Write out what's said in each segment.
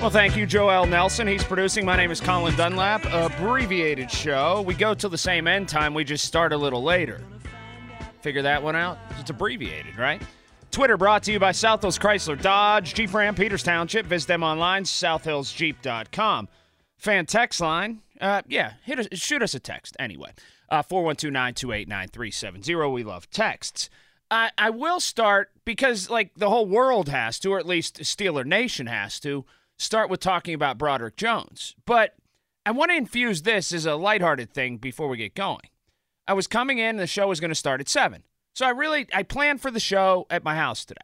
Well, thank you, Joel Nelson. He's producing. My name is Colin Dunlap. Abbreviated show. We go till the same end time. We just start a little later. Figure that one out? It's abbreviated, right? Twitter brought to you by South Hills Chrysler Dodge, Jeep Ram Peters Township. Visit them online, southhillsjeep.com. Fan text line. Uh, yeah, hit us, shoot us a text anyway. Uh, 412 928 9370. We love texts. I, I will start because, like, the whole world has to, or at least Steeler Nation has to, start with talking about Broderick Jones. But I want to infuse this as a lighthearted thing before we get going. I was coming in, and the show was going to start at 7. So I really I planned for the show at my house today.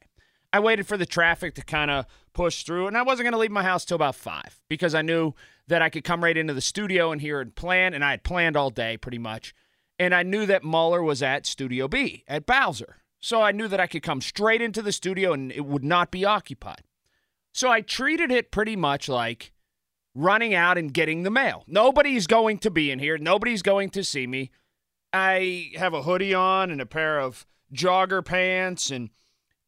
I waited for the traffic to kind of push through, and I wasn't going to leave my house till about 5 because I knew that I could come right into the studio and here and plan, and I had planned all day pretty much. And I knew that Mueller was at Studio B at Bowser. So I knew that I could come straight into the studio and it would not be occupied. So I treated it pretty much like running out and getting the mail. Nobody's going to be in here, nobody's going to see me. I have a hoodie on and a pair of jogger pants. And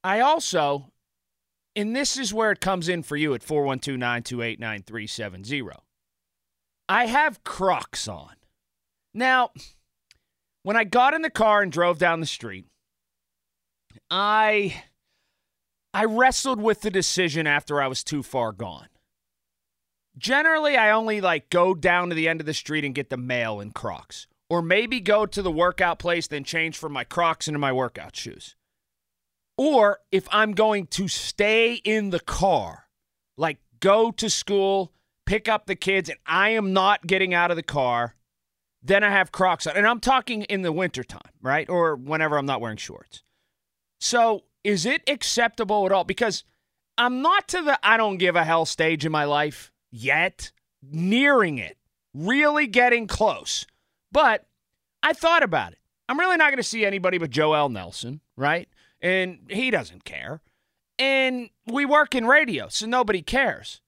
I also, and this is where it comes in for you at 412 928 9370. I have Crocs on. Now, when I got in the car and drove down the street, I I wrestled with the decision after I was too far gone. Generally, I only like go down to the end of the street and get the mail in Crocs, or maybe go to the workout place then change from my Crocs into my workout shoes. Or if I'm going to stay in the car, like go to school, pick up the kids, and I am not getting out of the car, then I have Crocs on. And I'm talking in the wintertime, right? Or whenever I'm not wearing shorts. So is it acceptable at all? Because I'm not to the I don't give a hell stage in my life yet, nearing it, really getting close. But I thought about it. I'm really not going to see anybody but Joel Nelson, right? And he doesn't care. And we work in radio, so nobody cares.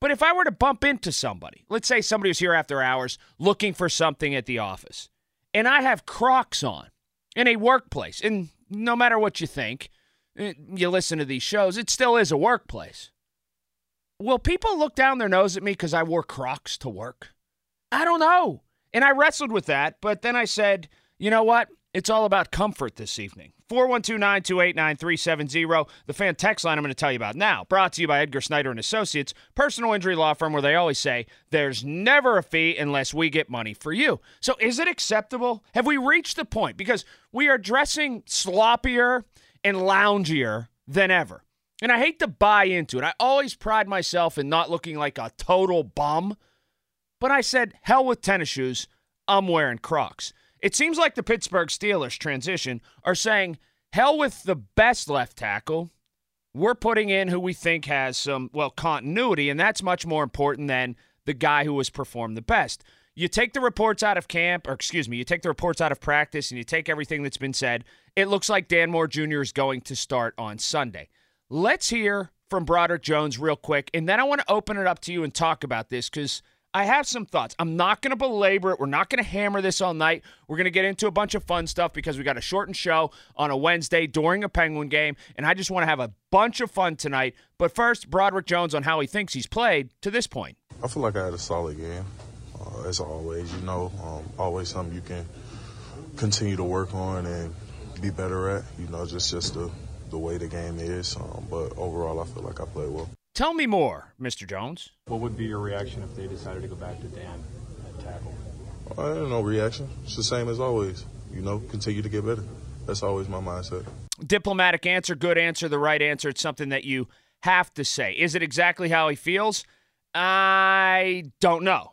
But if I were to bump into somebody, let's say somebody was here after hours looking for something at the office, and I have Crocs on in a workplace, and no matter what you think, you listen to these shows, it still is a workplace. Will people look down their nose at me because I wore Crocs to work? I don't know. And I wrestled with that, but then I said, you know what? It's all about comfort this evening. 412 928 9370, the fan text line I'm going to tell you about now. Brought to you by Edgar Snyder and Associates, personal injury law firm where they always say there's never a fee unless we get money for you. So is it acceptable? Have we reached the point? Because we are dressing sloppier and loungier than ever. And I hate to buy into it. I always pride myself in not looking like a total bum. But I said, hell with tennis shoes. I'm wearing Crocs. It seems like the Pittsburgh Steelers transition are saying, hell with the best left tackle. We're putting in who we think has some, well, continuity, and that's much more important than the guy who has performed the best. You take the reports out of camp, or excuse me, you take the reports out of practice and you take everything that's been said. It looks like Dan Moore Jr. is going to start on Sunday. Let's hear from Broderick Jones real quick, and then I want to open it up to you and talk about this because – I have some thoughts. I'm not going to belabor it. We're not going to hammer this all night. We're going to get into a bunch of fun stuff because we got a shortened show on a Wednesday during a Penguin game, and I just want to have a bunch of fun tonight. But first, Broderick Jones on how he thinks he's played to this point. I feel like I had a solid game. Uh, as always, you know, um, always something you can continue to work on and be better at. You know, just just the the way the game is. Um, but overall, I feel like I played well. Tell me more, Mr. Jones. What would be your reaction if they decided to go back to Dan at tackle? I have no reaction. It's the same as always. You know, continue to get better. That's always my mindset. Diplomatic answer, good answer, the right answer. It's something that you have to say. Is it exactly how he feels? I don't know.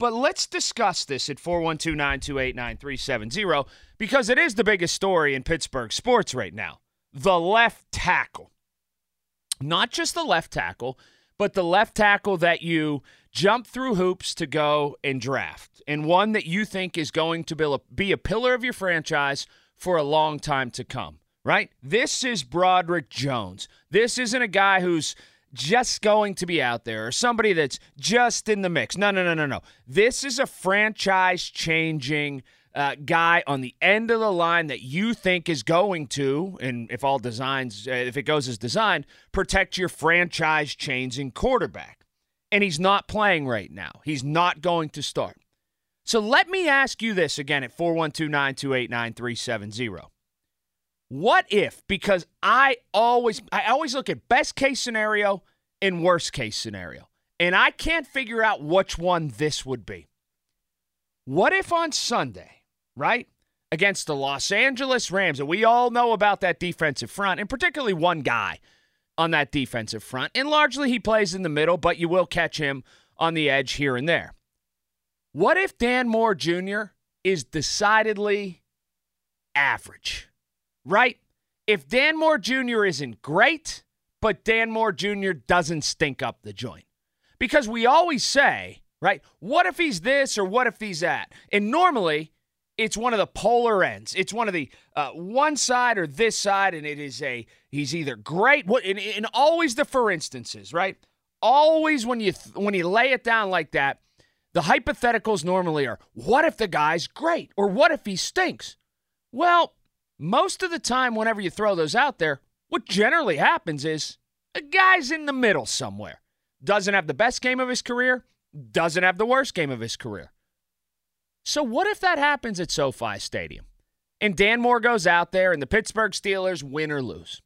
But let's discuss this at 412 928 9370 because it is the biggest story in Pittsburgh sports right now. The left tackle not just the left tackle, but the left tackle that you jump through hoops to go and draft, and one that you think is going to be a pillar of your franchise for a long time to come, right? This is Broderick Jones. This isn't a guy who's just going to be out there or somebody that's just in the mix. No, no, no, no, no. This is a franchise changing uh, guy on the end of the line that you think is going to, and if all designs, uh, if it goes as designed, protect your franchise changing quarterback. and he's not playing right now. He's not going to start. So let me ask you this again at 412 928 9370. What if, because I always I always look at best case scenario and worst case scenario, and I can't figure out which one this would be. What if on Sunday, right, against the Los Angeles Rams, and we all know about that defensive front, and particularly one guy on that defensive front, and largely he plays in the middle, but you will catch him on the edge here and there. What if Dan Moore Jr. is decidedly average, right? If Dan Moore Jr. isn't great, but Dan Moore Jr. doesn't stink up the joint. Because we always say, right, what if he's this or what if he's that? And normally, it's one of the polar ends. It's one of the uh, one side or this side, and it is a he's either great. What and, and always the for instances, right? Always when you when you lay it down like that, the hypotheticals normally are what if the guy's great or what if he stinks? Well, most of the time, whenever you throw those out there, what generally happens is a guy's in the middle somewhere. Doesn't have the best game of his career, doesn't have the worst game of his career. So, what if that happens at SoFi Stadium? And Dan Moore goes out there and the Pittsburgh Steelers win or lose.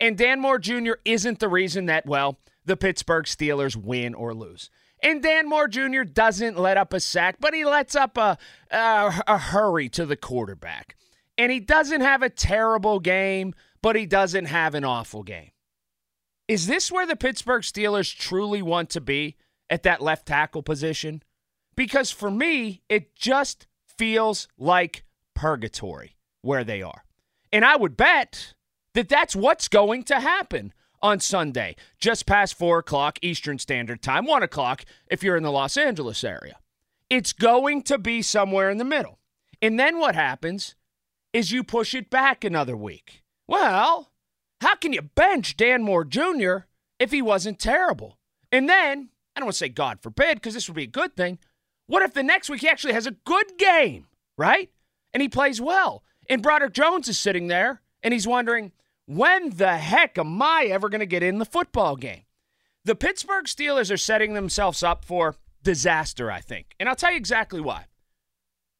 And Dan Moore Jr. isn't the reason that, well, the Pittsburgh Steelers win or lose. And Dan Moore Jr. doesn't let up a sack, but he lets up a, a, a hurry to the quarterback. And he doesn't have a terrible game, but he doesn't have an awful game. Is this where the Pittsburgh Steelers truly want to be at that left tackle position? Because for me, it just feels like purgatory where they are. And I would bet that that's what's going to happen on Sunday, just past 4 o'clock Eastern Standard Time, 1 o'clock if you're in the Los Angeles area. It's going to be somewhere in the middle. And then what happens is you push it back another week. Well, how can you bench Dan Moore Jr. if he wasn't terrible? And then, I don't want to say God forbid, because this would be a good thing. What if the next week he actually has a good game, right? And he plays well. And Broderick Jones is sitting there and he's wondering, when the heck am I ever going to get in the football game? The Pittsburgh Steelers are setting themselves up for disaster, I think. And I'll tell you exactly why.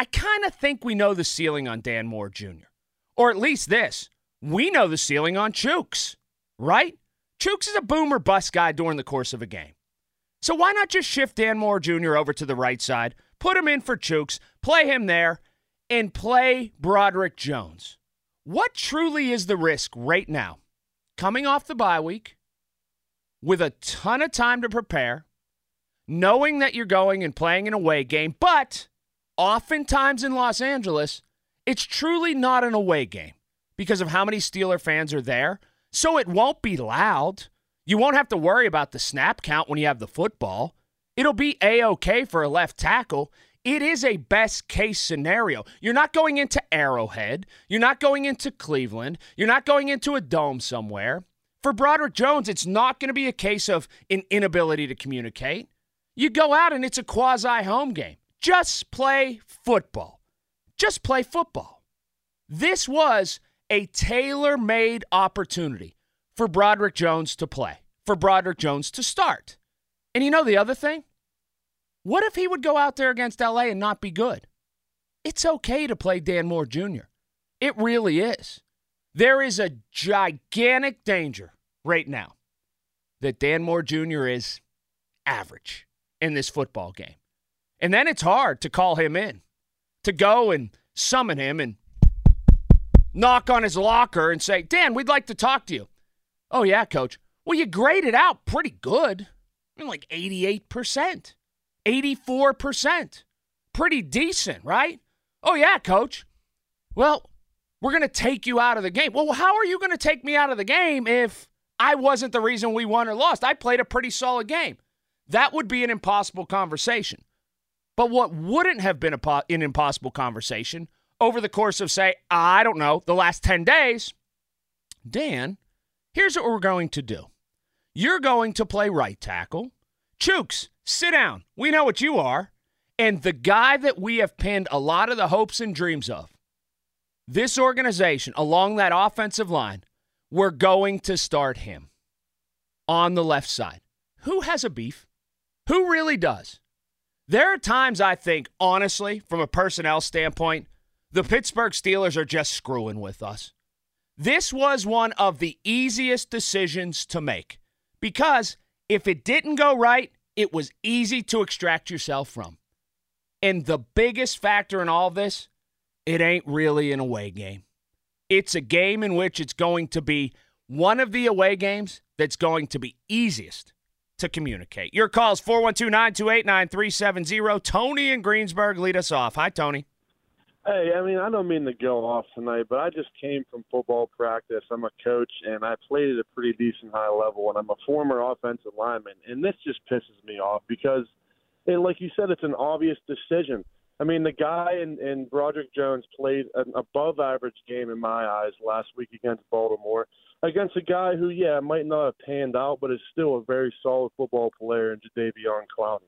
I kind of think we know the ceiling on Dan Moore Jr. Or at least this we know the ceiling on Chuks, right? Chuks is a boomer bust guy during the course of a game. So why not just shift Dan Moore Jr. over to the right side, put him in for Chuks, play him there, and play Broderick Jones? What truly is the risk right now? Coming off the bye week, with a ton of time to prepare, knowing that you're going and playing an away game, but oftentimes in Los Angeles, it's truly not an away game because of how many Steeler fans are there. So it won't be loud. You won't have to worry about the snap count when you have the football. It'll be A OK for a left tackle. It is a best case scenario. You're not going into Arrowhead. You're not going into Cleveland. You're not going into a dome somewhere. For Broderick Jones, it's not going to be a case of an inability to communicate. You go out and it's a quasi home game. Just play football. Just play football. This was a tailor made opportunity for Broderick Jones to play, for Broderick Jones to start. And you know the other thing? What if he would go out there against LA and not be good? It's okay to play Dan Moore Jr. It really is. There is a gigantic danger right now that Dan Moore Jr. is average in this football game. And then it's hard to call him in, to go and summon him and knock on his locker and say, Dan, we'd like to talk to you. Oh, yeah, coach. Well, you graded out pretty good. I mean, like 88%. 84%. Pretty decent, right? Oh, yeah, coach. Well, we're going to take you out of the game. Well, how are you going to take me out of the game if I wasn't the reason we won or lost? I played a pretty solid game. That would be an impossible conversation. But what wouldn't have been po- an impossible conversation over the course of, say, I don't know, the last 10 days? Dan, here's what we're going to do. You're going to play right tackle. Chuks, sit down. We know what you are. And the guy that we have pinned a lot of the hopes and dreams of, this organization along that offensive line, we're going to start him on the left side. Who has a beef? Who really does? There are times I think, honestly, from a personnel standpoint, the Pittsburgh Steelers are just screwing with us. This was one of the easiest decisions to make because if it didn't go right, it was easy to extract yourself from. And the biggest factor in all this, it ain't really an away game. It's a game in which it's going to be one of the away games that's going to be easiest to communicate. Your calls 412 928 9370. Tony in Greensburg lead us off. Hi, Tony. Hey, I mean, I don't mean to go off tonight, but I just came from football practice. I'm a coach, and I played at a pretty decent high level, and I'm a former offensive lineman. And this just pisses me off because, it, like you said, it's an obvious decision. I mean, the guy in, in Broderick Jones played an above average game in my eyes last week against Baltimore, against a guy who, yeah, might not have panned out, but is still a very solid football player in Jadeveon Clowney.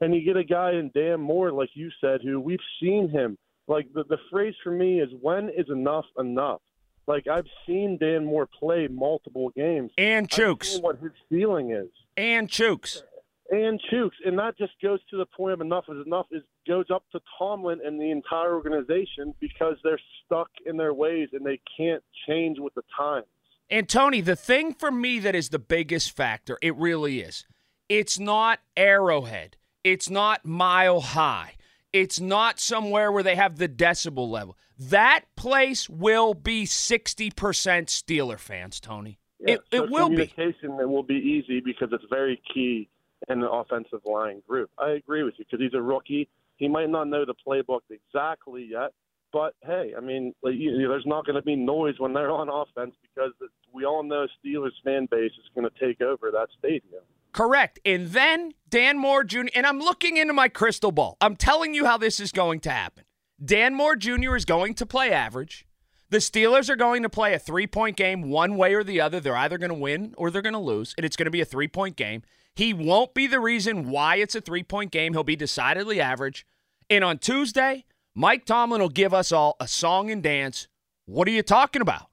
And you get a guy in Dan Moore, like you said, who we've seen him – like the the phrase for me is when is enough enough. Like I've seen Dan Moore play multiple games. And Chuks. What his feeling is. And Chuks. And Chuks. And that just goes to the point of enough is enough is goes up to Tomlin and the entire organization because they're stuck in their ways and they can't change with the times. And Tony, the thing for me that is the biggest factor, it really is. It's not Arrowhead. It's not mile high. It's not somewhere where they have the decibel level. That place will be 60% Steeler fans, Tony. Yeah, it, it will be. Communication it will be easy because it's very key in the offensive line group. I agree with you because he's a rookie. He might not know the playbook exactly yet, but hey, I mean, like, you know, there's not going to be noise when they're on offense because we all know Steelers fan base is going to take over that stadium. Correct. And then Dan Moore Jr., and I'm looking into my crystal ball. I'm telling you how this is going to happen. Dan Moore Jr. is going to play average. The Steelers are going to play a three point game one way or the other. They're either going to win or they're going to lose, and it's going to be a three point game. He won't be the reason why it's a three point game. He'll be decidedly average. And on Tuesday, Mike Tomlin will give us all a song and dance. What are you talking about?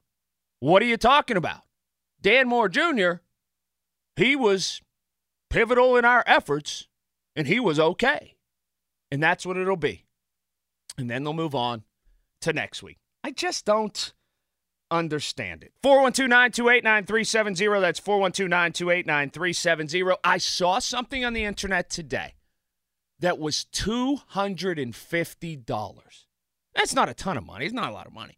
What are you talking about? Dan Moore Jr., he was pivotal in our efforts, and he was okay. And that's what it'll be. And then they'll move on to next week. I just don't understand it. 412 928 9370. That's 412 928 9370. I saw something on the internet today that was $250. That's not a ton of money. It's not a lot of money.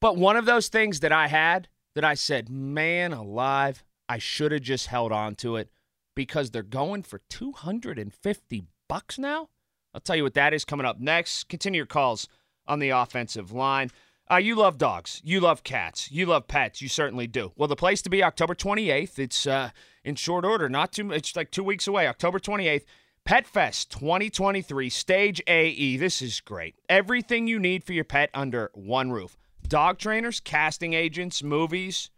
But one of those things that I had that I said, man alive, I should have just held on to it because they're going for 250 bucks now. I'll tell you what that is coming up next. Continue your calls on the offensive line. Uh, you love dogs. You love cats. You love pets. You certainly do. Well, the place to be October 28th. It's uh, in short order. Not too. Much, it's like two weeks away. October 28th. Pet Fest 2023, Stage AE. This is great. Everything you need for your pet under one roof. Dog trainers, casting agents, movies,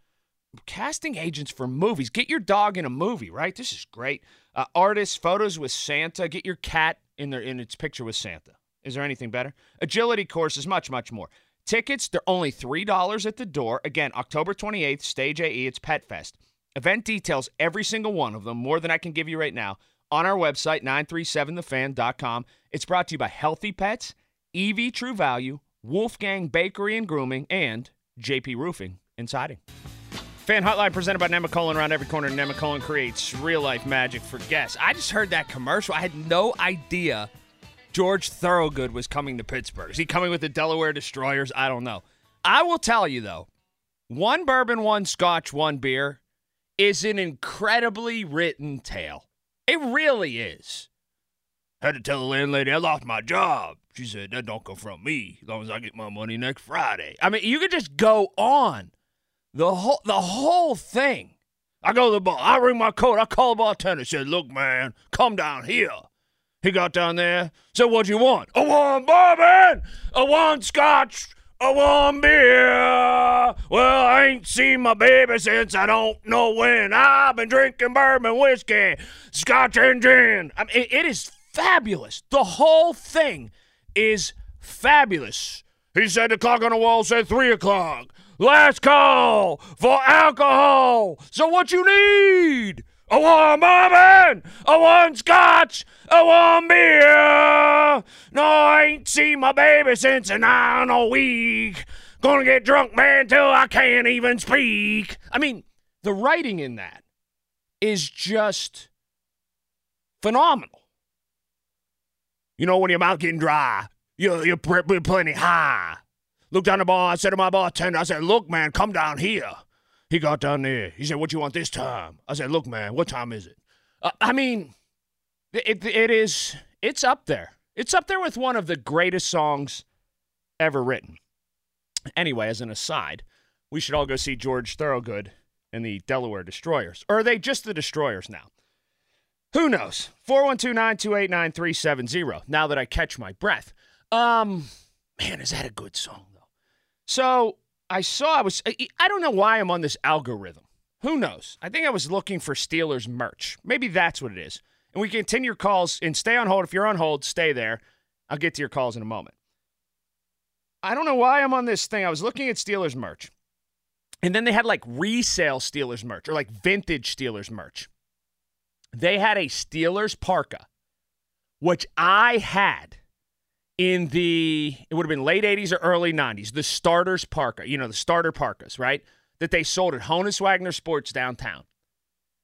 casting agents for movies. Get your dog in a movie, right? This is great. Uh, artists, photos with Santa. Get your cat in their in its picture with Santa. Is there anything better? Agility courses, much, much more. Tickets, they're only $3 at the door. Again, October 28th, Stage AE, it's Pet Fest. Event details, every single one of them, more than I can give you right now, on our website, 937thefan.com. It's brought to you by Healthy Pets, EV True Value, Woof Gang Bakery and Grooming, and JP Roofing and Siding. Fan Hotline presented by Nemacolin. Around every corner, Nemacolin creates real life magic for guests. I just heard that commercial. I had no idea George Thorogood was coming to Pittsburgh. Is he coming with the Delaware Destroyers? I don't know. I will tell you, though, one bourbon, one scotch, one beer is an incredibly written tale. It really is. Had to tell the landlady I lost my job. She said, That don't come from me, as long as I get my money next Friday. I mean, you could just go on. The whole the whole thing. I go to the bar. I ring my coat. I call the bartender. Said, "Look, man, come down here." He got down there. Said, "What do you want?" A one bourbon, a one scotch, a one beer. Well, I ain't seen my baby since I don't know when. I've been drinking bourbon, whiskey, scotch, and gin. I mean, it, it is fabulous. The whole thing is fabulous. He said the clock on the wall said three o'clock. Last call for alcohol. So what you need? I want bourbon. I want scotch. I want beer. No, I ain't seen my baby since an hour a week. Gonna get drunk, man, till I can't even speak. I mean, the writing in that is just phenomenal. You know, when your mouth getting dry, you're, you're plenty high. Looked down the bar, I said to my bartender, I said, look, man, come down here. He got down there. He said, "What you want this time?" I said, "Look, man, what time is it?" Uh, I mean, it, it is it's up there. It's up there with one of the greatest songs ever written. Anyway, as an aside, we should all go see George Thorogood and the Delaware Destroyers. Or are they just the Destroyers now? Who knows? 412-928-9370. Now that I catch my breath. Um, man, is that a good song though? So I saw I was I don't know why I'm on this algorithm. Who knows? I think I was looking for Steelers merch. Maybe that's what it is. And we continue your calls and stay on hold. If you're on hold, stay there. I'll get to your calls in a moment. I don't know why I'm on this thing. I was looking at Steelers merch. And then they had like resale Steelers merch or like vintage Steelers merch. They had a Steelers parka, which I had in the it would have been late 80s or early 90s the starters parka you know the starter parkas right that they sold at honus wagner sports downtown.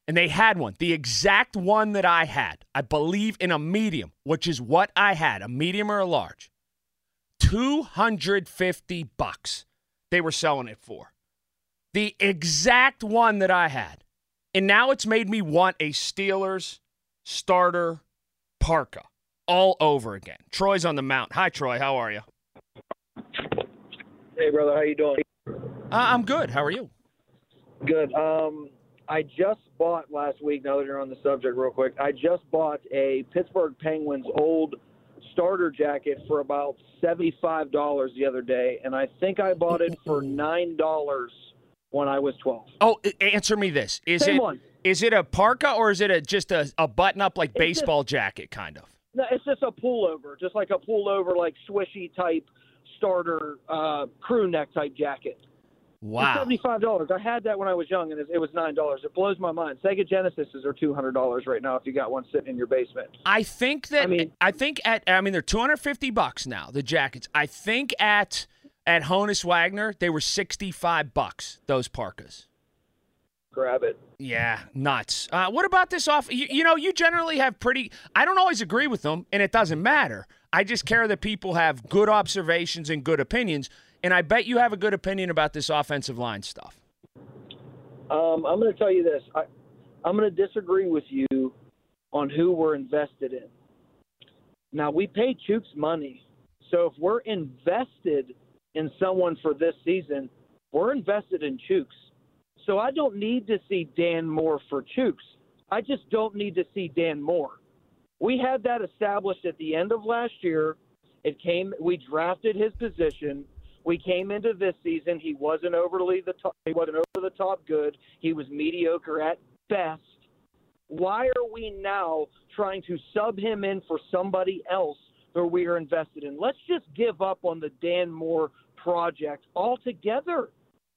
And they had one the exact one that i had i believe in a medium which is what i had a medium or a large 250 bucks they were selling it for. The exact one that i had. And now it's made me want a steelers starter parka all over again. Troy's on the mount. Hi, Troy. How are you? Hey, brother. How you doing? Uh, I'm good. How are you? Good. Um, I just bought last week. Now that you're on the subject, real quick, I just bought a Pittsburgh Penguins old starter jacket for about seventy-five dollars the other day, and I think I bought it for nine dollars when I was twelve. Oh, answer me this: Is Same it one. is it a parka or is it a just a, a button-up like baseball jacket kind of? No, it's just a pullover, just like a pullover, like swishy type starter uh, crew neck type jacket. Wow, seventy five dollars. I had that when I was young, and it was nine dollars. It blows my mind. Sega Genesises are two hundred dollars right now if you got one sitting in your basement. I think that I, mean, I think at I mean they're two hundred fifty bucks now. The jackets. I think at at Honus Wagner they were sixty five bucks. Those parkas grab it. Yeah, nuts. Uh, what about this off? You, you, know, you generally have pretty. I don't always agree with them, and it doesn't matter. I just care that people have good observations and good opinions, and I bet you have a good opinion about this offensive line stuff. Um, I'm going to tell you this. I, I'm going to disagree with you on who we're invested in. Now we pay Chuks money, so if we're invested in someone for this season, we're invested in Chuks. So I don't need to see Dan Moore for Chuks. I just don't need to see Dan Moore. We had that established at the end of last year. It came. We drafted his position. We came into this season. He wasn't overly the top. He wasn't over the top good. He was mediocre at best. Why are we now trying to sub him in for somebody else who we are invested in? Let's just give up on the Dan Moore project altogether.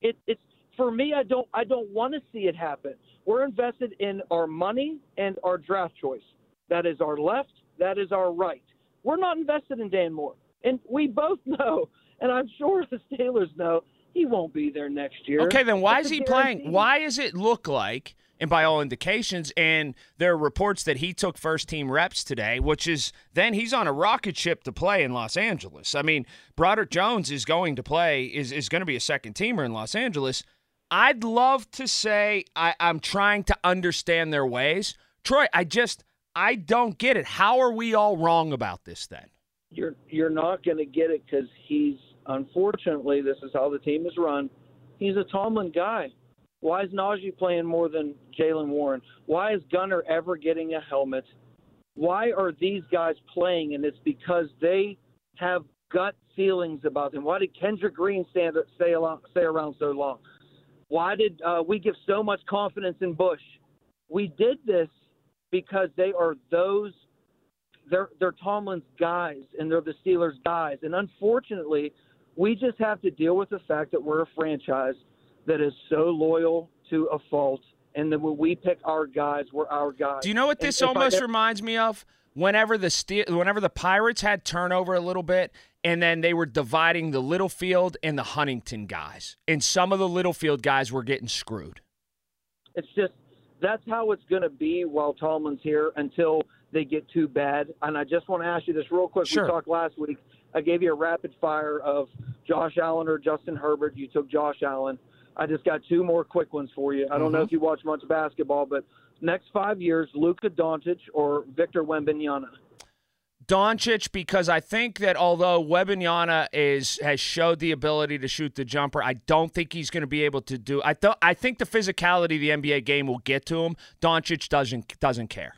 It, it's for me, I don't I don't want to see it happen. We're invested in our money and our draft choice. That is our left. That is our right. We're not invested in Dan Moore, and we both know, and I'm sure the Steelers know he won't be there next year. Okay, then why That's is he guarantee. playing? Why does it look like? And by all indications, and there are reports that he took first team reps today, which is then he's on a rocket ship to play in Los Angeles. I mean, Broderick Jones is going to play, is, is going to be a second teamer in Los Angeles. I'd love to say I, I'm trying to understand their ways. Troy, I just I don't get it. How are we all wrong about this then? You're you're not going to get it because he's unfortunately this is how the team is run. He's a Tomlin guy. Why is Najee playing more than Jaylen Warren? Why is Gunner ever getting a helmet? Why are these guys playing? And it's because they have gut feelings about them. Why did Kendrick Green stand stay, along, stay around so long? Why did uh, we give so much confidence in Bush? We did this because they are those they're they're Tomlin's guys and they're the Steelers guys. And unfortunately, we just have to deal with the fact that we're a franchise that is so loyal to a fault and then when we pick our guys, we're our guys. Do you know what this I almost get- reminds me of? Whenever the Ste- whenever the Pirates had turnover a little bit, and then they were dividing the Littlefield and the Huntington guys, and some of the Littlefield guys were getting screwed. It's just that's how it's going to be while Tomlin's here until they get too bad. And I just want to ask you this real quick. Sure. We talked last week. I gave you a rapid fire of Josh Allen or Justin Herbert. You took Josh Allen. I just got two more quick ones for you. I don't know Mhm. if you watch much basketball, but next five years, Luka Doncic or Victor Wembanyama. Doncic because I think that although Webanyana is has showed the ability to shoot the jumper, I don't think he's going to be able to do. I th- I think the physicality of the NBA game will get to him. Doncic doesn't doesn't care.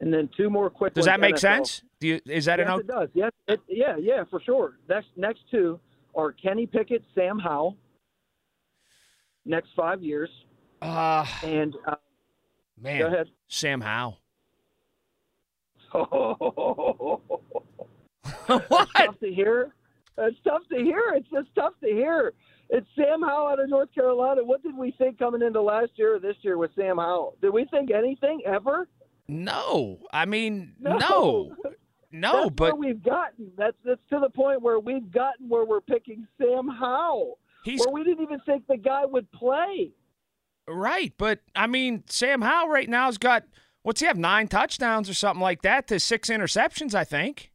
And then two more quick Does that make NFL. sense? Do you, is that yes, an it does. Yes, it, yeah, yeah, for sure. Next, next two are Kenny Pickett, Sam Howell. Next five years, uh, and uh, man? go ahead. Sam Howe. What? tough to hear. It's tough to hear. It's just tough to hear. It's Sam Howell out of North Carolina. What did we think coming into last year or this year with Sam Howell? Did we think anything ever? No, I mean No. no, no, That's but where we've gotten. That's that's to the point where we've gotten where we're picking Sam Howell, he's where we didn't even think the guy would play. Right. But I mean, Sam Howe right now's got what's he have nine touchdowns or something like that to six interceptions, I think.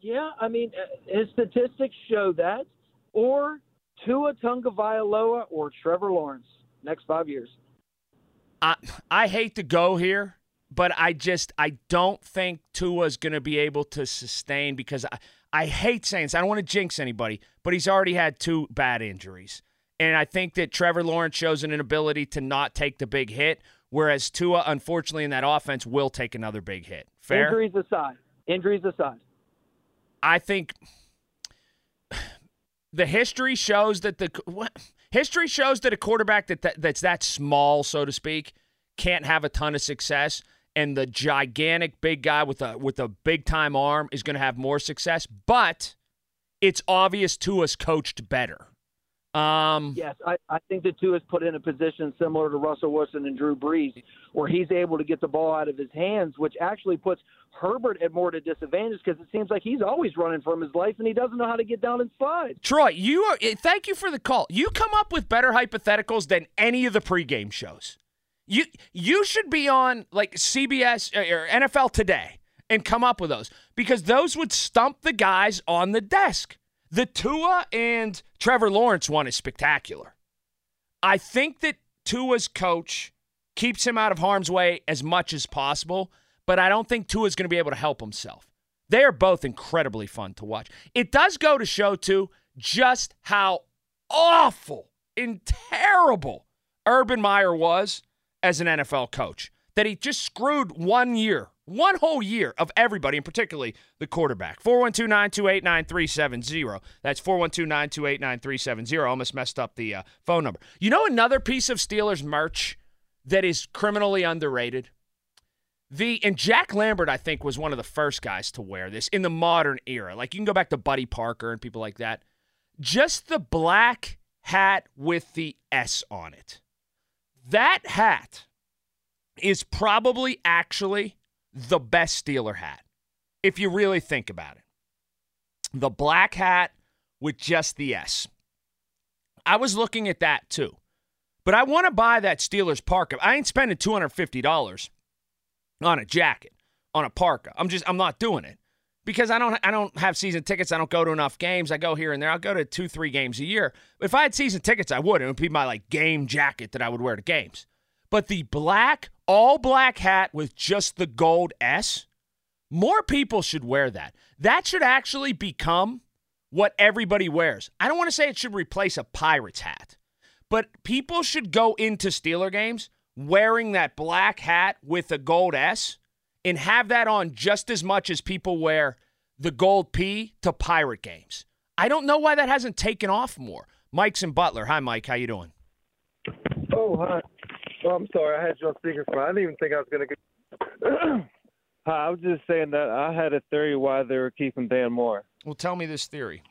Yeah, I mean, uh, his statistics show that. Or Tua Tagovailoa or Trevor Lawrence next five years. I I hate to go here, but I just I don't think Tua's going to be able to sustain because I I hate saying this. I don't want to jinx anybody, but he's already had two bad injuries. And I think that Trevor Lawrence shows an inability to not take the big hit, whereas Tua, unfortunately, in that offense, will take another big hit. Fair? Injuries aside. Injuries aside. I think the history shows that the what, history shows that a quarterback that, that that's that small, so to speak, can't have a ton of success, and the gigantic big guy with a with a big time arm is going to have more success. But it's obvious Tua's coached better. Um, Yes, I, I think the Tua is put in a position similar to Russell Wilson and Drew Brees, where he's able to get the ball out of his hands, which actually puts Herbert at more to disadvantage because it seems like he's always running from his life and he doesn't know how to get down and slide. Troy, you are. eh, Thank you for the call. You come up with better hypotheticals than any of the pregame shows. You you should be on like CBS or NFL Today and come up with those because those would stump the guys on the desk. The Tua and Trevor Lawrence one is spectacular. I think that Tua's coach keeps him out of harm's way as much as possible, but I don't think Tua's going to be able to help himself. They are both incredibly fun to watch. It does go to show, too, just how awful and terrible Urban Meyer was as an NFL coach. That he just screwed one year, one whole year of everybody, and particularly the quarterback. 412 928 9370. That's 412 928 9370. Almost messed up the uh, phone number. You know another piece of Steelers merch that is criminally underrated? The and Jack Lambert, I think, was one of the first guys to wear this in the modern era. Like you can go back to Buddy Parker and people like that. Just the black hat with the S on it. That hat is probably actually the best Steeler hat, if you really think about it. The black hat with just the S. I was looking at that too. But I want to buy that Steelers parka. I ain't spending $250 on a jacket, on a parka. I'm just I'm not doing it. Because I don't I don't have season tickets. I don't go to enough games. I go here and there. I'll go to two, three games a year. If I had season tickets, I would. It would be my like game jacket that I would wear to games. But the black, all black hat with just the gold S, more people should wear that. That should actually become what everybody wears. I don't want to say it should replace a Pirates hat, but people should go into Steeler games wearing that black hat with a gold S and have that on just as much as people wear the gold P to Pirate games. I don't know why that hasn't taken off more. Mike's in Butler. Hi, Mike. How you doing? Oh, hi. Oh, I'm sorry. I had you on speakerphone. I didn't even think I was going to get. hi, I was just saying that I had a theory why they were keeping Dan Moore. Well, tell me this theory.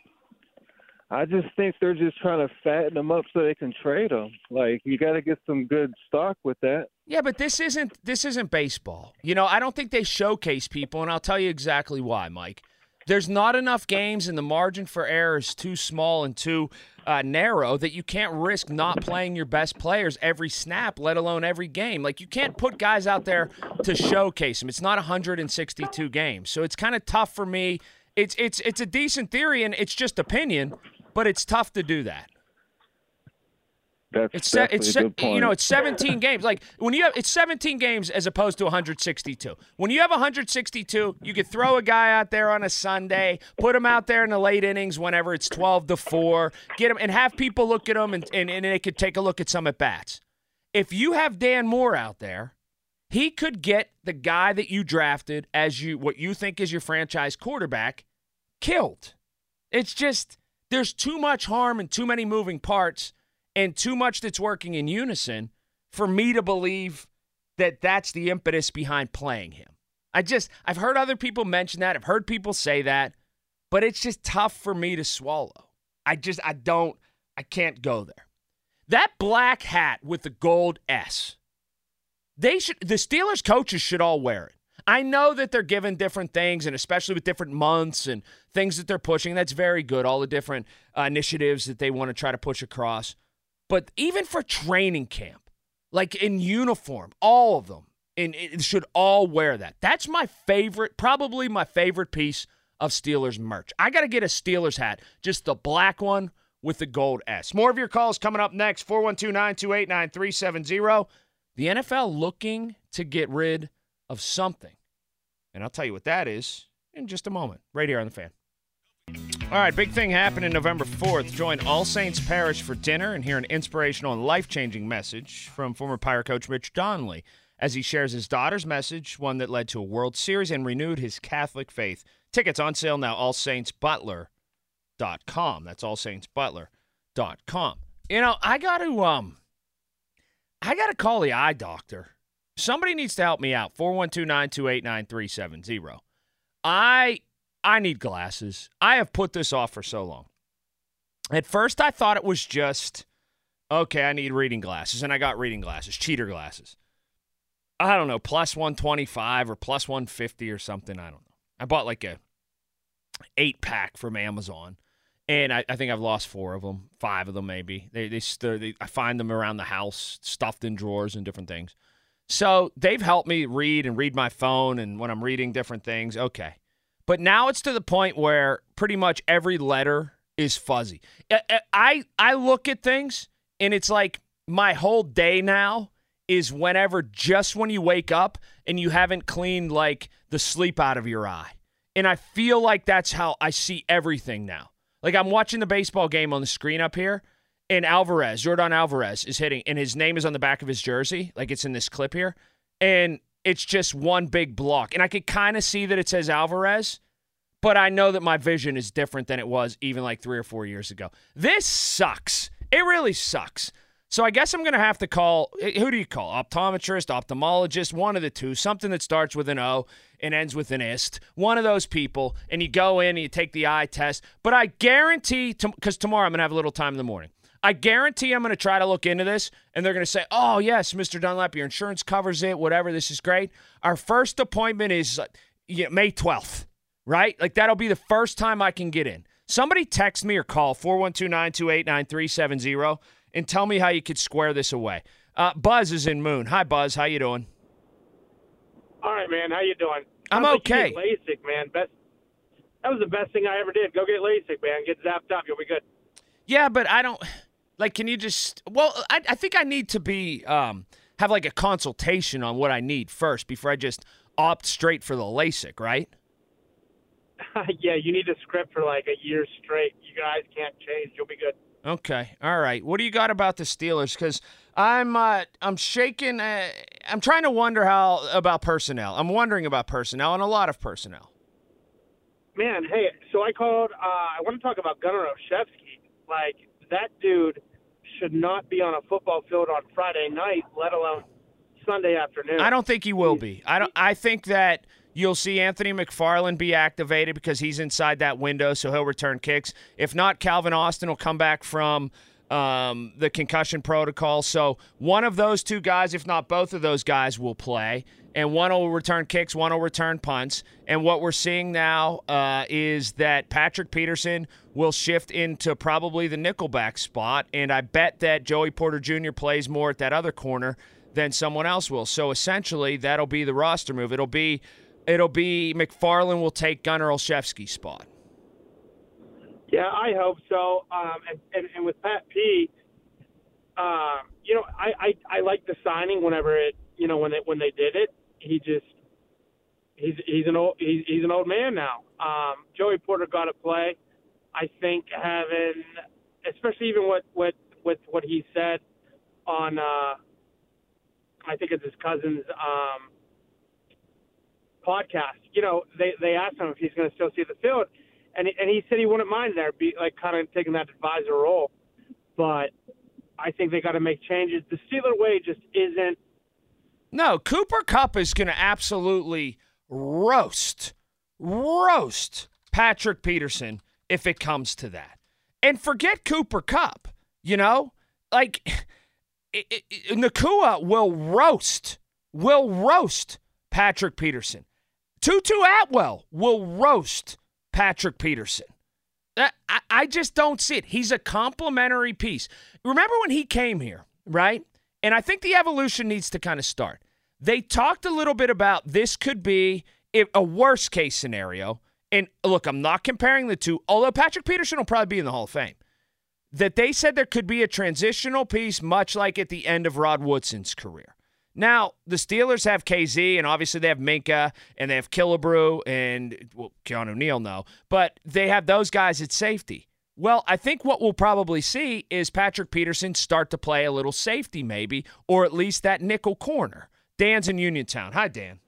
I just think they're just trying to fatten them up so they can trade them. Like you got to get some good stock with that. Yeah, but this isn't this isn't baseball. You know, I don't think they showcase people, and I'll tell you exactly why, Mike. There's not enough games, and the margin for error is too small and too uh, narrow that you can't risk not playing your best players every snap, let alone every game. Like you can't put guys out there to showcase them. It's not 162 games, so it's kind of tough for me. It's it's it's a decent theory, and it's just opinion, but it's tough to do that. That's It's se- it's a se- good point. you know it's 17 games. Like when you have it's 17 games as opposed to 162. When you have 162, you could throw a guy out there on a Sunday, put him out there in the late innings whenever it's 12 to four, get him and have people look at him and and, and they could take a look at some at bats. If you have Dan Moore out there, he could get the guy that you drafted as you what you think is your franchise quarterback killed. It's just there's too much harm and too many moving parts and too much that's working in unison for me to believe that that's the impetus behind playing him. I just I've heard other people mention that. I've heard people say that, but it's just tough for me to swallow. I just I don't I can't go there. That black hat with the gold S. They should the Steelers coaches should all wear it. I know that they're given different things, and especially with different months and things that they're pushing. That's very good. All the different uh, initiatives that they want to try to push across. But even for training camp, like in uniform, all of them, and it should all wear that. That's my favorite, probably my favorite piece of Steelers merch. I got to get a Steelers hat, just the black one with the gold S. More of your calls coming up next 412 928 9370. The NFL looking to get rid of something. And I'll tell you what that is in just a moment, right here on the fan. All right, big thing happening November 4th. Join All Saints Parish for dinner and hear an inspirational and life changing message from former Pirate coach Rich Donnelly as he shares his daughter's message, one that led to a World Series and renewed his Catholic faith. Tickets on sale now, allsaintsbutler.com. That's allsaintsbutler.com. You know, I got to um I got to call the eye doctor. Somebody needs to help me out. 412-928-9370. I I need glasses. I have put this off for so long. At first I thought it was just okay, I need reading glasses and I got reading glasses, cheater glasses. I don't know, plus 125 or plus 150 or something, I don't know. I bought like a 8 pack from Amazon. And I, I think I've lost four of them, five of them maybe. They, they, they, I find them around the house, stuffed in drawers and different things. So they've helped me read and read my phone, and when I'm reading different things, okay. But now it's to the point where pretty much every letter is fuzzy. I, I I look at things, and it's like my whole day now is whenever just when you wake up and you haven't cleaned like the sleep out of your eye. And I feel like that's how I see everything now. Like I'm watching the baseball game on the screen up here, and Alvarez, Jordan Alvarez, is hitting, and his name is on the back of his jersey, like it's in this clip here, and it's just one big block, and I could kind of see that it says Alvarez, but I know that my vision is different than it was even like three or four years ago. This sucks. It really sucks. So I guess I'm going to have to call. Eh, who do you call? Optometrist, ophthalmologist, one of the two. Something that starts with an O and ends with an ist. One of those people. And you go in and you take the eye test. But I guarantee, because tomorrow I'm going to have a little time in the morning. I guarantee I'm going to try to look into this, and they're going to say, "Oh yes, Mr. Dunlap, your insurance covers it. Whatever. This is great." Our first appointment is uh, May 12th, right? Like that'll be the first time I can get in. Somebody text me or call 412-928-9370 and tell me how you could square this away. Uh, Buzz is in Moon. Hi, Buzz. How you doing? All right, man. How you doing? I'm Sounds okay. LASIK, man. Best. That was the best thing I ever did. Go get LASIK, man. Get zapped up. You'll be good. Yeah, but I don't like. Can you just? Well, I, I think I need to be um have like a consultation on what I need first before I just opt straight for the LASIK, right? yeah, you need a script for like a year straight. You guys can't change. You'll be good. Okay, all right. What do you got about the Steelers? Because I'm uh, I'm shaking. Uh, I'm trying to wonder how about personnel. I'm wondering about personnel and a lot of personnel. Man, hey, so I called. Uh, I want to talk about Gunner Olszewski. Like that dude should not be on a football field on Friday night, let alone Sunday afternoon. I don't think he will be. I don't. I think that You'll see Anthony McFarland be activated because he's inside that window, so he'll return kicks. If not, Calvin Austin will come back from um, the concussion protocol. So one of those two guys, if not both of those guys, will play. And one will return kicks, one will return punts. And what we're seeing now uh, is that Patrick Peterson will shift into probably the nickelback spot. And I bet that Joey Porter Jr. plays more at that other corner than someone else will. So essentially, that'll be the roster move. It'll be it'll be McFarland will take Gunner Olszewski's spot. Yeah, I hope so. Um, and, and and with Pat P, uh, you know, I, I I like the signing whenever it, you know, when they when they did it. He just he's he's an old he's, he's an old man now. Um, Joey Porter got to play. I think having, especially even what what with what he said on, uh, I think it's his cousin's um, podcast. You know, they they asked him if he's going to still see the field, and and he said he wouldn't mind there, be like kind of taking that advisor role. But I think they got to make changes. The Steeler way just isn't. No, Cooper Kupp is going to absolutely roast, roast Patrick Peterson if it comes to that. And forget Cooper Kupp, you know? Like, it, it, Nacua will roast, will roast Patrick Peterson. Tutu Atwell will roast Patrick Peterson. I, just don't see it. He's a complimentary piece. Remember when he came here, right? And I think the evolution needs to kind of start. They talked a little bit about this could be a worst case scenario. And look, I'm not comparing the two, although Patrick Peterson will probably be in the Hall of Fame. That they said there could be a transitional piece, much like at the end of Rod Woodson's career. Now, the Steelers have Kazee, and obviously they have Minkah, and they have Killebrew, and well, Keanu Neal, no, but they have those guys at safety. Well, I think what we'll probably see is Patrick Peterson start to play a little safety, maybe, or at least that nickel corner. Dan's in Uniontown. Hi, Dan.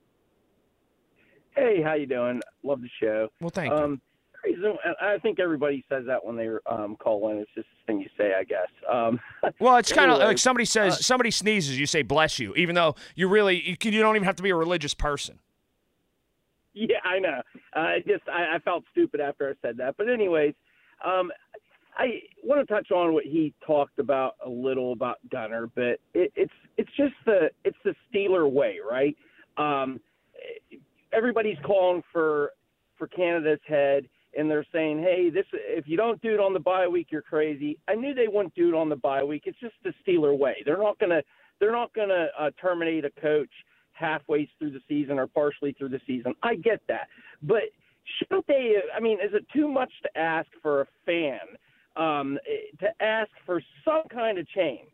Hey, how you doing? Love the show. Well, thank um, you reason, I think everybody says that when they um, call in. It's just a thing you say, I guess. Um, well, it's kind of like somebody says, uh, somebody sneezes, you say "bless you," even though you really you, you don't even have to be a religious person. Yeah, I know. Uh, I just I, I felt stupid after I said that. But anyways, um, I want to touch on what he talked about a little about Gunner, but it, it's it's just the it's the Steeler way, right? Um, everybody's calling for for Canada's head and they're saying, "Hey, this if you don't do it on the bye week, you're crazy." I knew they wouldn't do it on the bye week. It's just the Steeler way. They're not gonna they're not gonna uh, terminate a coach halfway through the season or partially through the season. I get that, but shouldn't they? I mean, is it too much to ask for a fan um, to ask for some kind of change?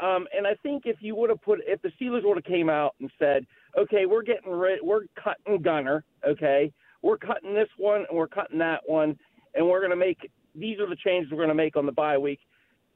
Um, and I think if you would have put, if the Steelers would have came out and said, "Okay, we're getting rid, we're cutting Gunner," okay, we're cutting this one and we're cutting that one, and we're going to make these are the changes we're going to make on the bye week.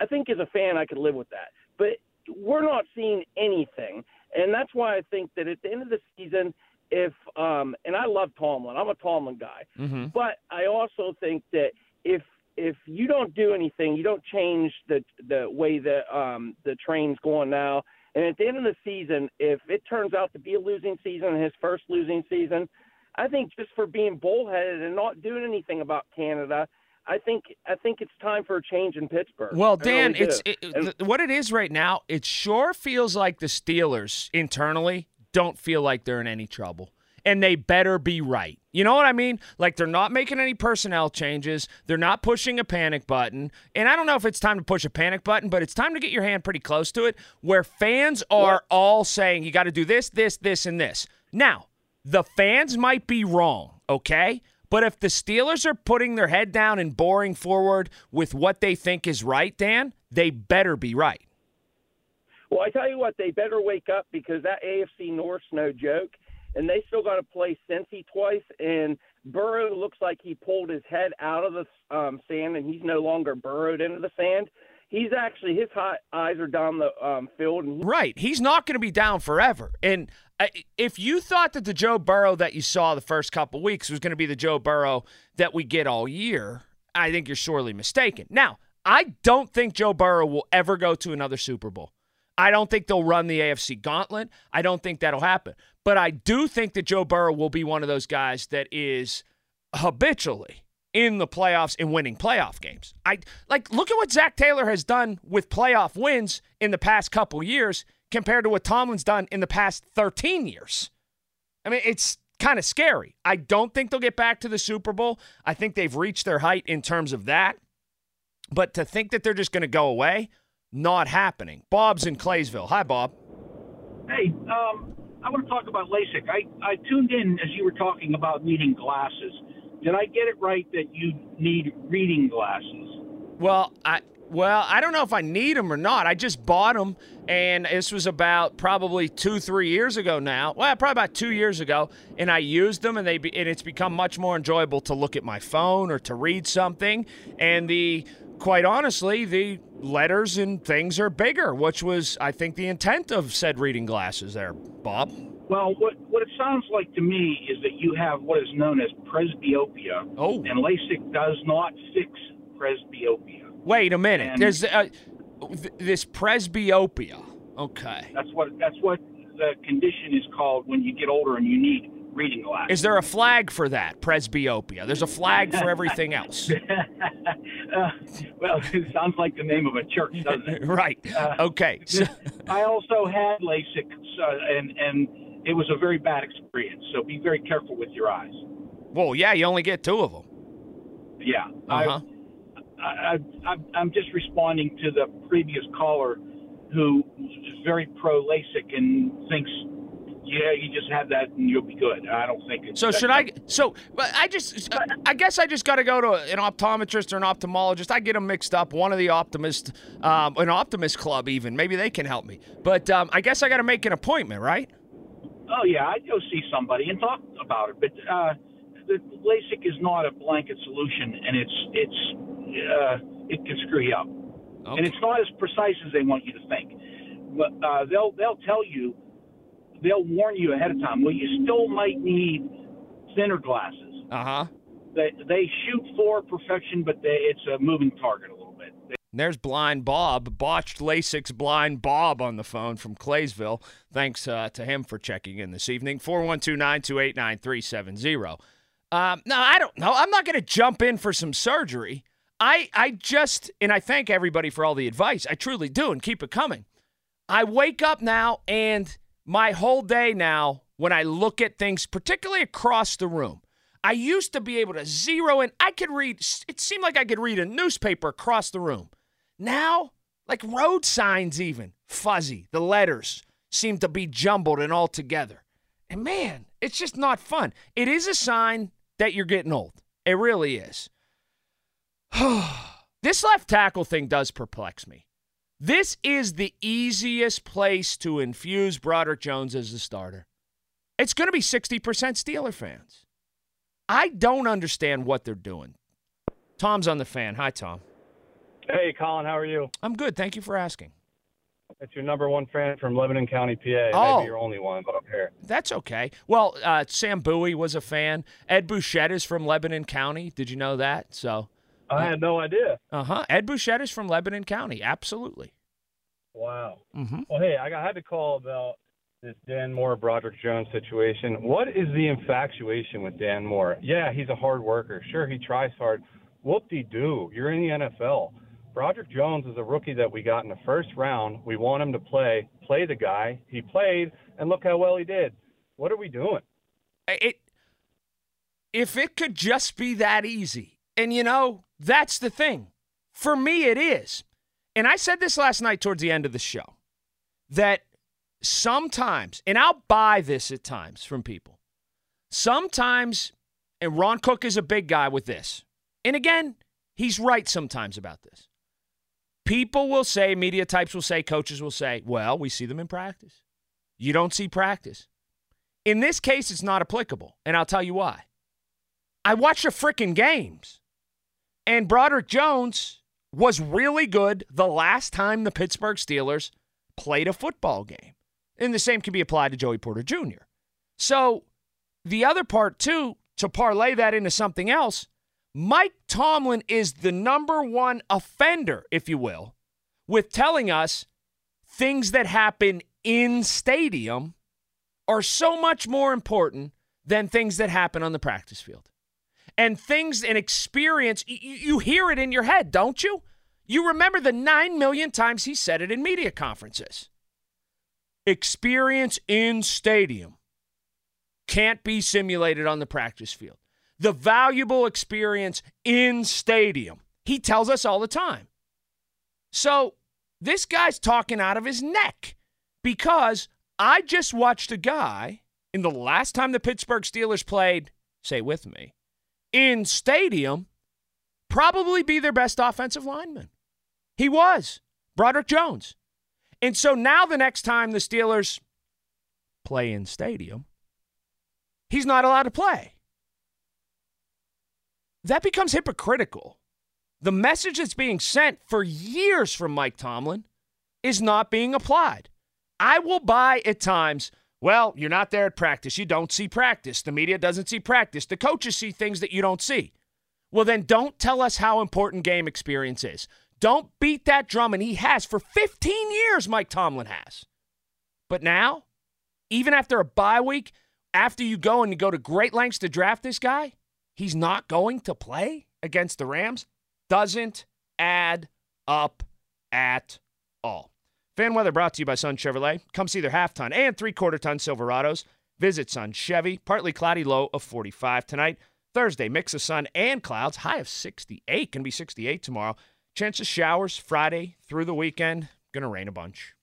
I think as a fan, I could live with that. But we're not seeing anything, and that's why I think that at the end of the season, if um, and I love Tomlin, I'm a Tomlin guy, mm-hmm. but I also think that if if you don't do anything, you don't change the the way that um, the train's going now. And at the end of the season, if it turns out to be a losing season, his first losing season, I think just for being bullheaded and not doing anything about Canada, I think I think it's time for a change in Pittsburgh. Well, Dan, really it's it, and, what it is right now. It sure feels like the Steelers internally don't feel like they're in any trouble, and they better be right. You know what I mean? Like they're not making any personnel changes. They're not pushing a panic button. And I don't know if it's time to push a panic button, but it's time to get your hand pretty close to it, where fans are what? all saying you got to do this, this, this, and this. Now, the fans might be wrong, okay? But if the Steelers are putting their head down and boring forward with what they think is right, Dan, they better be right. Well, I tell you what, they better wake up because that AFC North's no joke, and they still got to play Cincy twice. And Burrow looks like he pulled his head out of the um, sand, and he's no longer burrowed into the sand. He's actually his hot eyes are down the um, field. And right, he's not going to be down forever. And if you thought that the Joe Burrow that you saw the first couple weeks was going to be the Joe Burrow that we get all year, I think you're sorely mistaken. Now, I don't think Joe Burrow will ever go to another Super Bowl. I don't think they'll run the AFC gauntlet. I don't think that'll happen. But I do think that Joe Burrow will be one of those guys that is habitually in the playoffs and winning playoff games. I like look at what Zac Taylor has done with playoff wins in the past couple years compared to what Tomlin's done in the past 13 years. I mean, it's kind of scary. I don't think they'll get back to the Super Bowl. I think they've reached their height in terms of that. But to think that they're just going to go away, not happening. Bob's in Claysville. Hi, Bob. Hey, um, I want to talk about LASIK. I, I tuned in as you were talking about needing glasses. Did I get it right that you need reading glasses? Well, I well, I don't know if I need them or not. I just bought them, and this was about probably two, three years ago now. Well, probably about two years ago, and I used them, and they be, and it's become much more enjoyable to look at my phone or to read something. And the quite honestly, the letters and things are bigger, which was, I think, the intent of said reading glasses there, Bob. Well, what, what it sounds like to me is that you have what is known as presbyopia. Oh. And LASIK does not fix presbyopia. Wait a minute. And- There's uh, th- this presbyopia. Okay. That's what that's what the condition is called when you get older and you need reading glasses. Is there a flag for that, presbyopia? There's a flag for everything else. uh, well, it sounds like the name of a church, doesn't it? right. Uh, Okay. So, I also had LASIK, so, and and it was a very bad experience. So be very careful with your eyes. well, yeah, you only get two of them. Yeah. Uh-huh. I, I, I, I'm just responding to the previous caller who is very pro LASIK and thinks, yeah, you just have that and you'll be good. I don't think it's. So should I? So, but I just, I guess I just got to go to an optometrist or an ophthalmologist. I get them mixed up. One of the optimist, um, an optimist club, even maybe they can help me. But um, I guess I got to make an appointment, right? Oh yeah, I'd go see somebody and talk about it. But uh, the LASIK is not a blanket solution, and it's it's uh, it can screw you up, and it's not as precise as they want you to think. But uh, they'll they'll tell you, they'll warn you ahead of time. Well, you still might need thinner glasses. Uh huh. They they shoot for perfection, but they, it's a moving target a little bit. There's blind Bob, botched LASIK's blind Bob on the phone from Claysville. Thanks uh, to him for checking in this evening. 412 928 9370. Um, No, I don't know. I'm not going to jump in for some surgery. I, I just, and I thank everybody for all the advice. I truly do, and keep it coming. I wake up now, and my whole day now, when I look at things, particularly across the room, I used to be able to zero in. I could read, it seemed like I could read a newspaper across the room. Now, like road signs, even fuzzy. The letters seem to be jumbled and all together. And man, it's just not fun. It is a sign that you're getting old. It really is. this left tackle thing does perplex me. This is the easiest place to infuse Broderick Jones as the starter. It's going to be 60% Steeler fans. I don't understand what they're doing. Tom's on the fan. Hi, Tom. Hey, Colin, how are you? I'm good. Thank you for asking. It's your number one fan from Lebanon County, PA. Oh. Maybe your only one, but I'm here. That's okay. Well, uh, Sam Bowie was a fan. Ed Bouchette is from Lebanon County. Did you know that? So, I had no idea. uh huh. Ed Bouchette is from Lebanon County. Absolutely. Wow. Mm-hmm. Well, hey, I got- I had to call about this Dan Moore Broderick Jones situation. What is the infatuation with Dan Moore? Yeah, he's a hard worker. Sure, he tries hard. Whoop de doo. You're in the NFL. Broderick Jones is a rookie that we got in the first round. We want him to play. Play the guy. He played, and look how well he did. What are we doing? It, if it could just be that easy, and you know, that's the thing. For me, it is. And I said this last night towards the end of the show that sometimes, and I'll buy this at times from people, sometimes, and Ron Cook is a big guy with this. And again, he's right sometimes about this. People will say, media types will say, coaches will say, well, we see them in practice. You don't see practice. In this case, it's not applicable, and I'll tell you why. I watch the freaking games, and Broderick Jones was really good the last time the Pittsburgh Steelers played a football game. And the same can be applied to Joey Porter Jr. So, the other part, too, to parlay that into something else, Mike Tomlin is the number one offender, if you will, with telling us things that happen in stadium are so much more important than things that happen on the practice field. And things and experience, you, you hear it in your head, don't you? You remember the 9 million times he said it in media conferences. Experience in stadium can't be simulated on the practice field. The valuable experience in stadium. He tells us all the time. So this guy's talking out of his neck because I just watched a guy in the last time the Pittsburgh Steelers played, say with me, in stadium, probably be their best offensive lineman. He was Broderick Jones. And so now the next time the Steelers play in stadium, he's not allowed to play. That becomes hypocritical. The message that's being sent for years from Mike Tomlin is not being applied. I will buy at times, well, you're not there at practice. You don't see practice. The media doesn't see practice. The coaches see things that you don't see. Well, then don't tell us how important game experience is. Don't beat that drum, and he has for 15 years, Mike Tomlin has. But now, even after a bye week, after you go and you go to great lengths to draft this guy, he's not going to play against the Rams. Doesn't add up at all. Fan weather brought to you by Sun Chevrolet. Come see their half ton and three quarter ton Silverados. Visit Sun Chevy. Partly cloudy, low of 45 tonight. Thursday, mix of sun and clouds, high of 68. Can be 68 tomorrow. Chance of showers Friday through the weekend. Gonna rain a bunch.